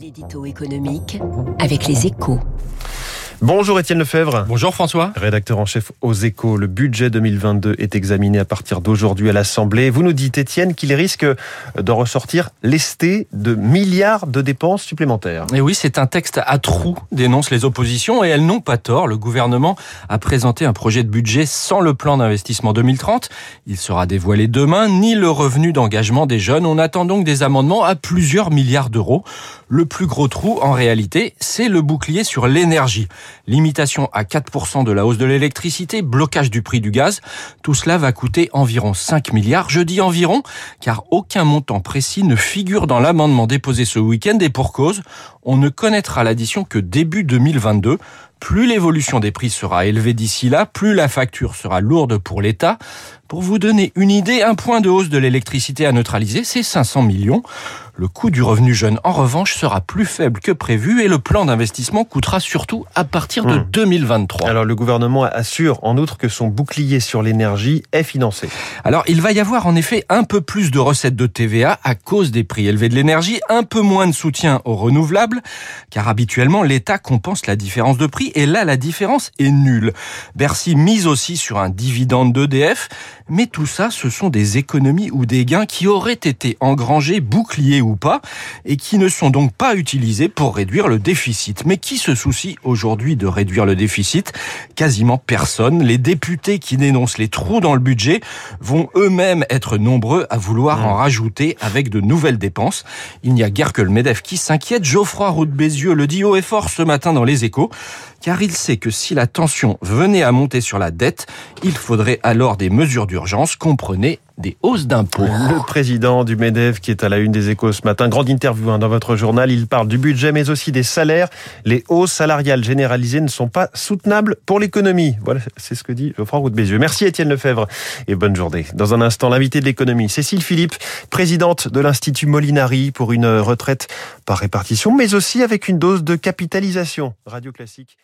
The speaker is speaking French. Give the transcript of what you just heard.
L'édito économique avec les échos. Bonjour Étienne Lefebvre. Bonjour François. Rédacteur en chef aux échos. Le budget 2022 est examiné à partir d'aujourd'hui à l'Assemblée. Vous nous dites, Étienne, qu'il risque de ressortir lesté de milliards de dépenses supplémentaires. Et oui, c'est un texte à trous, dénoncent les oppositions, et elles n'ont pas tort. Le gouvernement a présenté un projet de budget sans le plan d'investissement 2030. Il sera dévoilé demain, ni le revenu d'engagement des jeunes. On attend donc des amendements à plusieurs milliards d'euros. Le plus gros trou, en réalité, c'est le bouclier sur l'énergie. Limitation à 4% de la hausse de l'électricité, blocage du prix du gaz. Tout cela va coûter environ 5 milliards. Je dis environ, car aucun montant précis ne figure dans l'amendement déposé ce week-end et pour cause, on ne connaîtra l'addition que début 2022. Plus l'évolution des prix sera élevée d'ici là, plus la facture sera lourde pour l'État. Pour vous donner une idée, un point de hausse de l'électricité à neutraliser, c'est 500 millions. Le coût du revenu jeune, en revanche, sera plus faible que prévu et le plan d'investissement coûtera surtout à partir de 2023. Hmm. Alors le gouvernement assure en outre que son bouclier sur l'énergie est financé. Alors il va y avoir en effet un peu plus de recettes de TVA à cause des prix élevés de l'énergie, un peu moins de soutien aux renouvelables, car habituellement l'État compense la différence de prix et là la différence est nulle. Bercy mise aussi sur un dividende d'EDF, mais tout ça ce sont des économies ou des gains qui auraient été engrangés, boucliers ou pas, et qui ne sont donc pas utilisés pour réduire le déficit. Mais qui se soucie aujourd'hui de réduire le déficit? Quasiment personne. Les députés qui dénoncent les trous dans le budget vont eux-mêmes être nombreux à vouloir en rajouter avec de nouvelles dépenses. Il n'y a guère que le MEDEF qui s'inquiète. Geoffroy Roux de Bézieux le dit haut et fort ce matin dans les échos, car il sait que si la tension venait à monter sur la dette, il faudrait alors des mesures d'urgence, comprenez des hausses d'impôts. Le président du MEDEF qui est à la une des échos ce matin, grande interview hein, dans votre journal, il parle du budget mais aussi des salaires. Les hausses salariales généralisées ne sont pas soutenables pour l'économie. Voilà, c'est ce que dit Geoffroy Roux de Bézieux. Merci Étienne Lefebvre et bonne journée. Dans un instant, l'invité de l'économie, Cécile Philippe, présidente de l'Institut Molinari pour une retraite par répartition mais aussi avec une dose de capitalisation. Radio Classique.